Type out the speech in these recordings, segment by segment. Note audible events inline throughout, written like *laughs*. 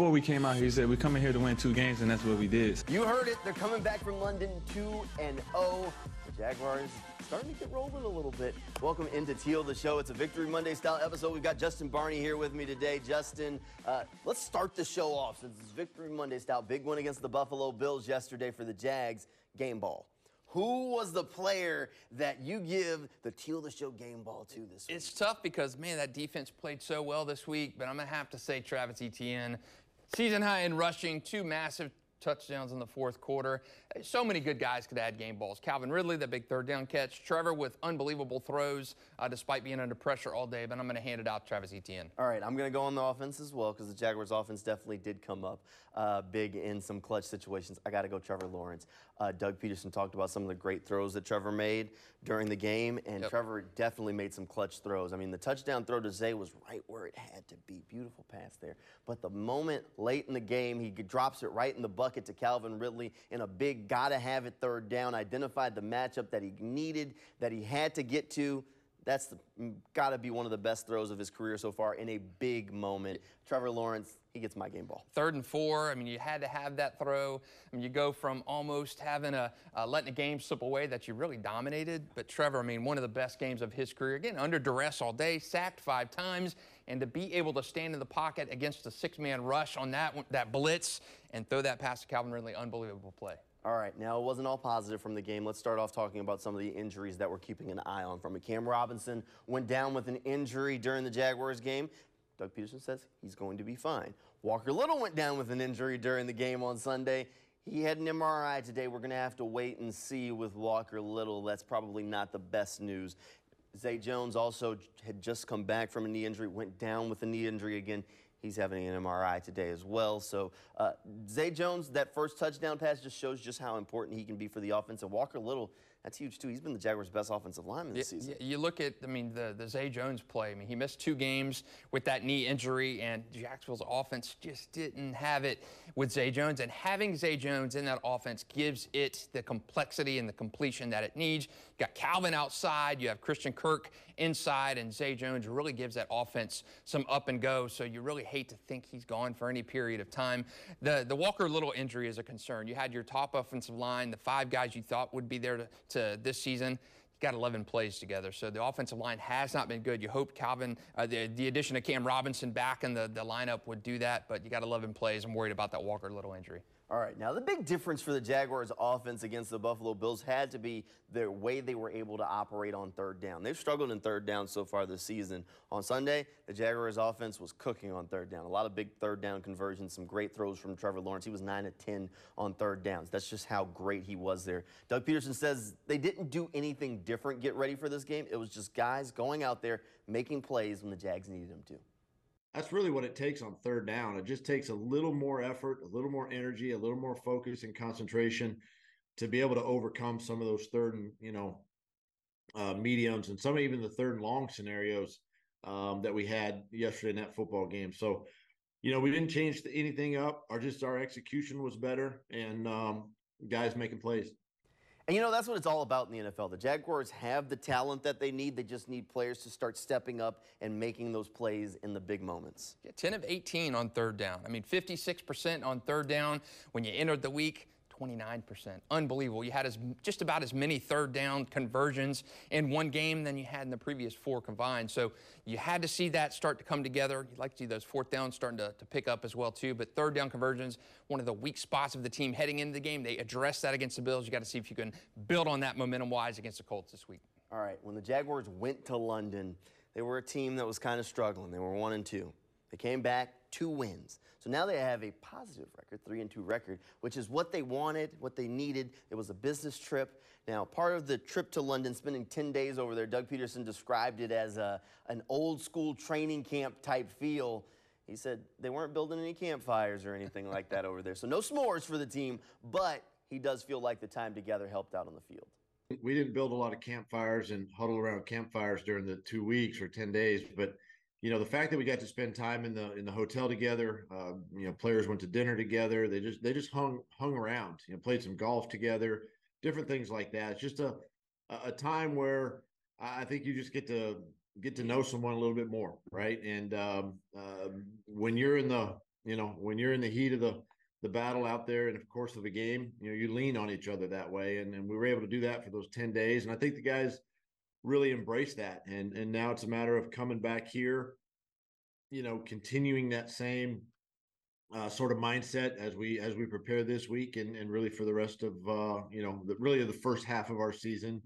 Before we came out here, he said, we're coming here to win two games, and that's what we did. You heard it. They're coming back from London 2 and 0. The Jaguars starting to get rolling a little bit. Welcome into Teal, the show. It's a Victory Monday style episode. We've got Justin Barney here with me today. Justin, uh, let's start the show off since it's Victory Monday style. Big one against the Buffalo Bills yesterday for the Jags. Game ball. Who was the player that you give the Teal the Show game ball to this week? It's tough because, man, that defense played so well this week, but I'm going to have to say Travis Etienne. Season high in rushing, two massive touchdowns in the fourth quarter. So many good guys could add game balls. Calvin Ridley, that big third down catch. Trevor with unbelievable throws uh, despite being under pressure all day. But I'm going to hand it out to Travis Etienne. All right, I'm going to go on the offense as well because the Jaguars' offense definitely did come up uh, big in some clutch situations. I got to go Trevor Lawrence. Uh, Doug Pederson talked about some of the great throws that Trevor made during the game, and yep. Trevor definitely made some clutch throws. I mean, the touchdown throw to Zay was right where it had to be. Beautiful pass there. But the moment late in the game, he drops it right in the bucket to Calvin Ridley in a big, gotta have it third down, identified the matchup that he needed, that he had to get to. That's got to be one of the best throws of his career so far in a big moment. Trevor Lawrence, he gets my game ball. Third and four. I mean, you had to have that throw. I mean, you go from almost having a uh, letting a game slip away that you really dominated. But Trevor, I mean, one of the best games of his career. Again, under duress all day, sacked five times, and to be able to stand in the pocket against a six-man rush on that that blitz and throw that pass to Calvin Ridley, unbelievable play. All right, now it wasn't all positive from the game. Let's start off talking about some of the injuries that we're keeping an eye on from it. Cam Robinson went down with an injury during the Jaguars game. Doug Pederson says he's going to be fine. Walker Little went down with an injury during the game on Sunday. He had an MRI today. We're going to have to wait and see with Walker Little. That's probably not the best news. Zay Jones also had just come back from a knee injury, went down with a knee injury again. He's having an MRI today as well. So uh, Zay Jones, that first touchdown pass just shows just how important he can be for the offense. And Walker Little, that's huge too. He's been the Jaguars' best offensive lineman this season. You look at, I mean, the, the Zay Jones play. I mean, he missed two games with that knee injury, and Jacksonville's offense just didn't have it with Zay Jones. And having Zay Jones in that offense gives it the complexity and the completion that it needs. You got Calvin outside, you have Christian Kirk inside, and Zay Jones really gives that offense some up and go. So you really hate to think he's gone for any period of time. The the Walker Little injury is a concern. You had your top offensive line, the five guys you thought would be there to, to this season got 11 plays together. So the offensive line has not been good. You hope Calvin, uh, the, the addition of Cam Robinson back in the, the lineup would do that, but you got 11 plays. I'm worried about that Walker Little injury. All right, now the big difference for the Jaguars offense against the Buffalo Bills had to be the way they were able to operate on third down. They've struggled in third down so far this season. On Sunday, the Jaguars offense was cooking on third down. A lot of big third down conversions, some great throws from Trevor Lawrence. He was 9 of 10 on third downs. That's just how great he was there. Doug Pederson says they didn't do anything different get ready for this game. It was just guys going out there making plays when the Jags needed them to that's really what it takes on third down. It just takes a little more effort, a little more energy, a little more focus and concentration to be able to overcome some of those third and you know uh, mediums and some even the third and long scenarios um, that we had yesterday in that football game. So, you know, we didn't change anything up. Our just our execution was better, and um, guys making plays. And you know, that's what it's all about in the NFL. The Jaguars have the talent that they need. They just need players to start stepping up and making those plays in the big moments. Yeah, 10 of 18 on third down. I mean, 56% on third down when you entered the week. 29%. Unbelievable. You had as, just about as many third down conversions in one game than you had in the previous four combined. So you had to see that start to come together. You'd like to see those fourth downs starting to, to pick up as well, too. But third down conversions, one of the weak spots of the team heading into the game. They addressed that against the Bills. You got to see if you can build on that momentum-wise against the Colts this week. All right. When the Jaguars went to London, they were a team that was kind of struggling. They were one and two. They came back, two wins. So now they have a positive record, three and two record, which is what they wanted, what they needed. It was a business trip. Now, part of the trip to London, spending 10 days over there, Doug Pederson described it as a, an old school training camp type feel. He said they weren't building any campfires or anything like that over there. So no s'mores for the team, but he does feel like the time together helped out on the field. We didn't build a lot of campfires and huddle around campfires during the two weeks or 10 days, but you know the fact that we got to spend time in the in the hotel together uh, you know players went to dinner together they just they just hung hung around you know played some golf together different things like that it's just a a time where i think you just get to get to know someone a little bit more right and um, uh, when you're in the you know, when you're in the heat of the the battle out there and of course of the game, you know, you lean on each other that way. And, and we were able to do that for those 10 days. And I think the guys really embraced that. And and now it's a matter of coming back here, you know, continuing that same uh, sort of mindset as we as we prepare this week and, and really for the rest of uh, you know the really the first half of our season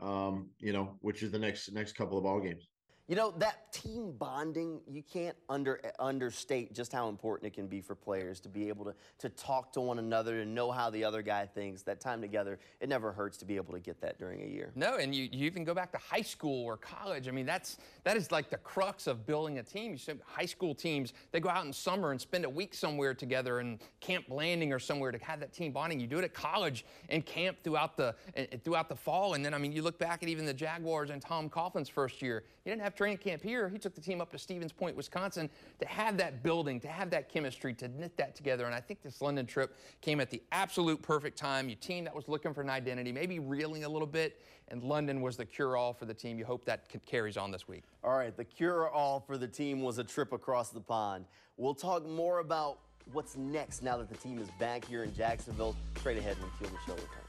um, you know which is the next next couple of ball games you know, that team bonding, you can't under understate just how important it can be for players to be able to, to talk to one another and know how the other guy thinks. That time together, it never hurts to be able to get that during a year. No, and you, you even go back to high school or college. I mean, that's that is like the crux of building a team. You see high school teams, they go out in summer and spend a week somewhere together in Camp Blanding or somewhere to have that team bonding. You do it at college and camp throughout the eh, throughout the fall. And then I mean, you look back at even the Jaguars and Tom Coughlin's first year. You didn't have have training camp here. He took the team up to Stevens Point, Wisconsin to have that building, to have that chemistry, to knit that together. And I think this London trip came at the absolute perfect time. Your team that was looking for an identity, maybe reeling a little bit, and London was the cure-all for the team. You hope that carries on this week. All right, the cure-all for the team was a trip across the pond. We'll talk more about what's next now that the team is back here in Jacksonville. Straight ahead when Teal the Show.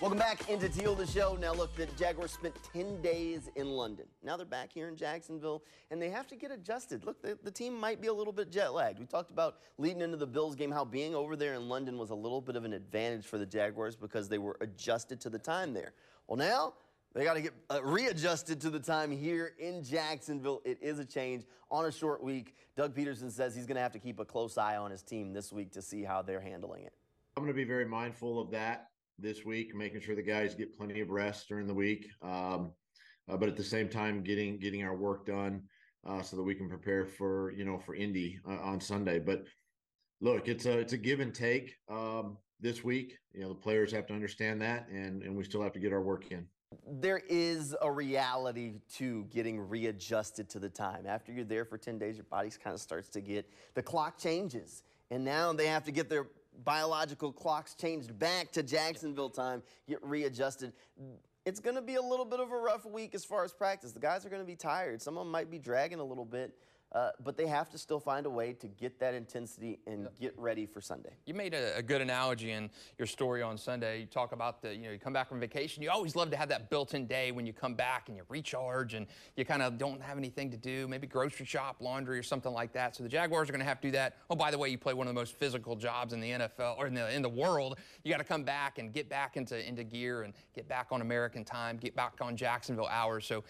Welcome back into Teal the Show. Now, look, the Jaguars spent 10 days in London. Now they're back here in Jacksonville, and they have to get adjusted. Look, the, the, team might be a little bit jet lagged. We talked about leading into the Bills game how being over there in London was a little bit of an advantage for the Jaguars because they were adjusted to the time there. Well, now they got to get uh, readjusted to the time here in Jacksonville. It is a change on a short week. Doug Pederson says he's going to have to keep a close eye on his team this week to see how they're handling it. I'm going to be very mindful of that this week, making sure the guys get plenty of rest during the week. Um, uh, but at the same time, getting getting our work done uh, so that we can prepare for you know for Indy uh, on Sunday. But look, it's a it's a give and take um, this week. You know, the players have to understand that, and and we still have to get our work in. There is a reality to getting readjusted to the time. After you're there for 10 days, your body kind of starts to get the clock changes. And now they have to get their biological clocks changed back to Jacksonville time, get readjusted. It's going to be a little bit of a rough week as far as practice. The guys are going to be tired. Some of them might be dragging a little bit. Uh, but they have to still find a way to get that intensity and get ready for Sunday. You made a, a, good analogy in your story on Sunday. You talk about the, you know, you come back from vacation. You always love to have that built-in day when you come back and you recharge and you kind of don't have anything to do, maybe grocery shop, laundry, or something like that. So the Jaguars are going to have to do that. Oh, by the way, you play one of the most physical jobs in the NFL or in the in the world. You got to come back and get back into into gear and get back on American time, get back on Jacksonville hours. So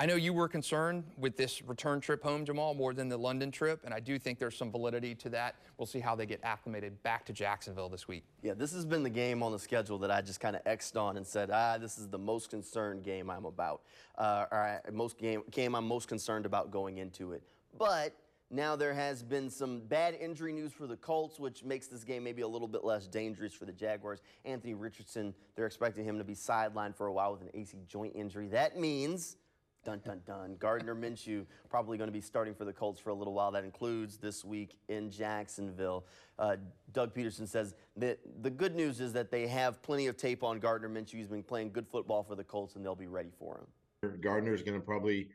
I know you were concerned with this return trip home, Jamal, more than the London trip, and I do think there's some validity to that. We'll see how they get acclimated back to Jacksonville this week. Yeah, this has been the game on the schedule that I just kind of X'd on and said, ah, this is the most concerned game I'm about, uh, or most game, game I'm most concerned about going into it. But now there has been some bad injury news for the Colts, which makes this game maybe a little bit less dangerous for the Jaguars. Anthony Richardson, they're expecting him to be sidelined for a while with an AC joint injury. That means Dun dun dun. Gardner Minshew probably going to be starting for the Colts for a little while. That includes this week in Jacksonville. Uh, Doug Pederson says that the good news is that they have plenty of tape on Gardner Minshew. He's been playing good football for the Colts, and they'll be ready for him. Gardner's going to probably,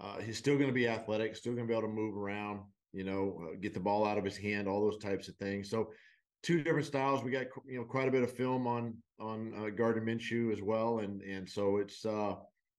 uh, he's still going to be athletic, still going to be able to move around, you know, uh, get the ball out of his hand, all those types of things. So, two different styles. We got you know quite a bit of film on on uh, Gardner Minshew as well, and and so it's uh,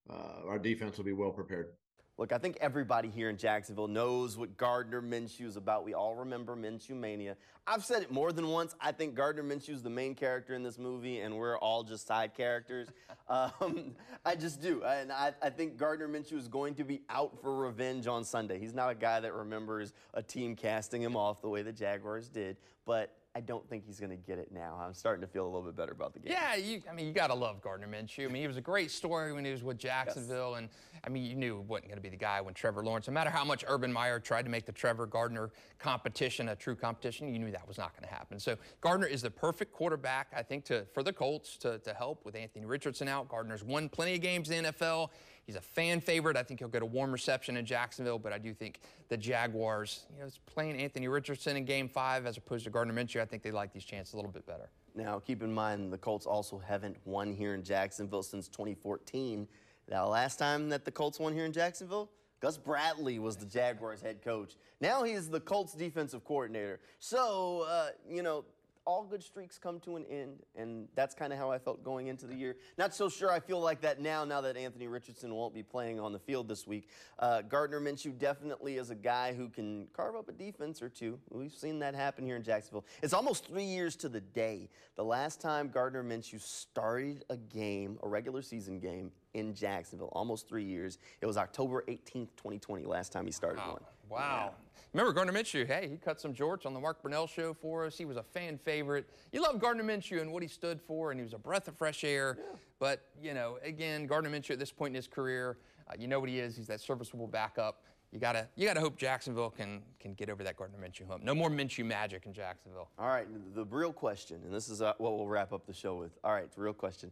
uh, our defense will be well prepared. Look, I think everybody here in Jacksonville knows what Gardner Minshew is about. We all remember Minshew Mania. I've said it more than once. I think Gardner Minshew is the main character in this movie, and we're all just side characters. *laughs* um, I just do. And I, I think Gardner Minshew is going to be out for revenge on Sunday. He's not a guy that remembers a team casting him off the way the Jaguars did. But I don't think he's going to get it now. I'm starting to feel a little bit better about the game. Yeah, you, I mean, you got to love Gardner Minshew. I mean, he was a great story when he was with Jacksonville, yes. and I mean, you knew he wasn't going to be the guy when Trevor Lawrence. No matter how much Urban Meyer tried to make the Trevor Gardner competition a true competition, you knew that was not going to happen. So Gardner is the perfect quarterback, I think, to for the Colts to, to help with Anthony Richardson out. Gardner's won plenty of games in the NFL. He's a fan favorite. I think he'll get a warm reception in Jacksonville, but I do think the Jaguars, you know, playing Anthony Richardson in game five as opposed to Gardner Minshew, I think they like these chances a little bit better. Now, keep in mind, the Colts also haven't won here in Jacksonville since 2014. Now, last time that the Colts won here in Jacksonville, Gus Bradley was the Jaguars head coach. Now he's the Colts defensive coordinator. So, uh, you know, all good streaks come to an end, and that's kind of how I felt going into the year. Not so sure I feel like that now, now that Anthony Richardson won't be playing on the field this week. Uh, Gardner Minshew definitely is a guy who can carve up a defense or two. We've seen that happen here in Jacksonville. It's almost three years to the day. The last time Gardner Minshew started a game, a regular season game, in Jacksonville, almost three years. It was October 18th, 2020, last time he started Wow. one. Wow. Remember Gardner Minshew? Hey, he cut some jorts on the Mark Brunell show for us. He was a fan favorite. You love Gardner Minshew and what he stood for, and he was a breath of fresh air. But, you know, again, Gardner Minshew at this point in his career, uh, you know what he is. He's that serviceable backup. You gotta, you gotta hope Jacksonville can can get over that Gardner Minshew hump. No more Minshew magic in Jacksonville. All right, the real question, and this is uh, what we'll wrap up the show with. All right, the real question.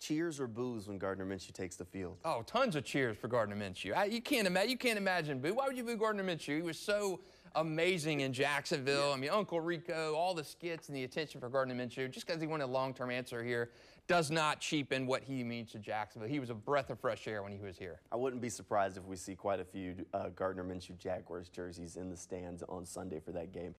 Cheers or boos when Gardner Minshew takes the field? Oh, tons of cheers for Gardner Minshew. I, you can't imagine. You can't imagine boo. Why would you boo Gardner Minshew? He was so amazing in Jacksonville. I mean, Uncle Rico, all the skits and the attention for Gardner Minshew. Just because he wanted a long-term answer here, does not cheapen what he means to Jacksonville. He was a breath of fresh air when he was here. I wouldn't be surprised if we see quite a few uh, Gardner Minshew Jaguars jerseys in the stands on Sunday for that game.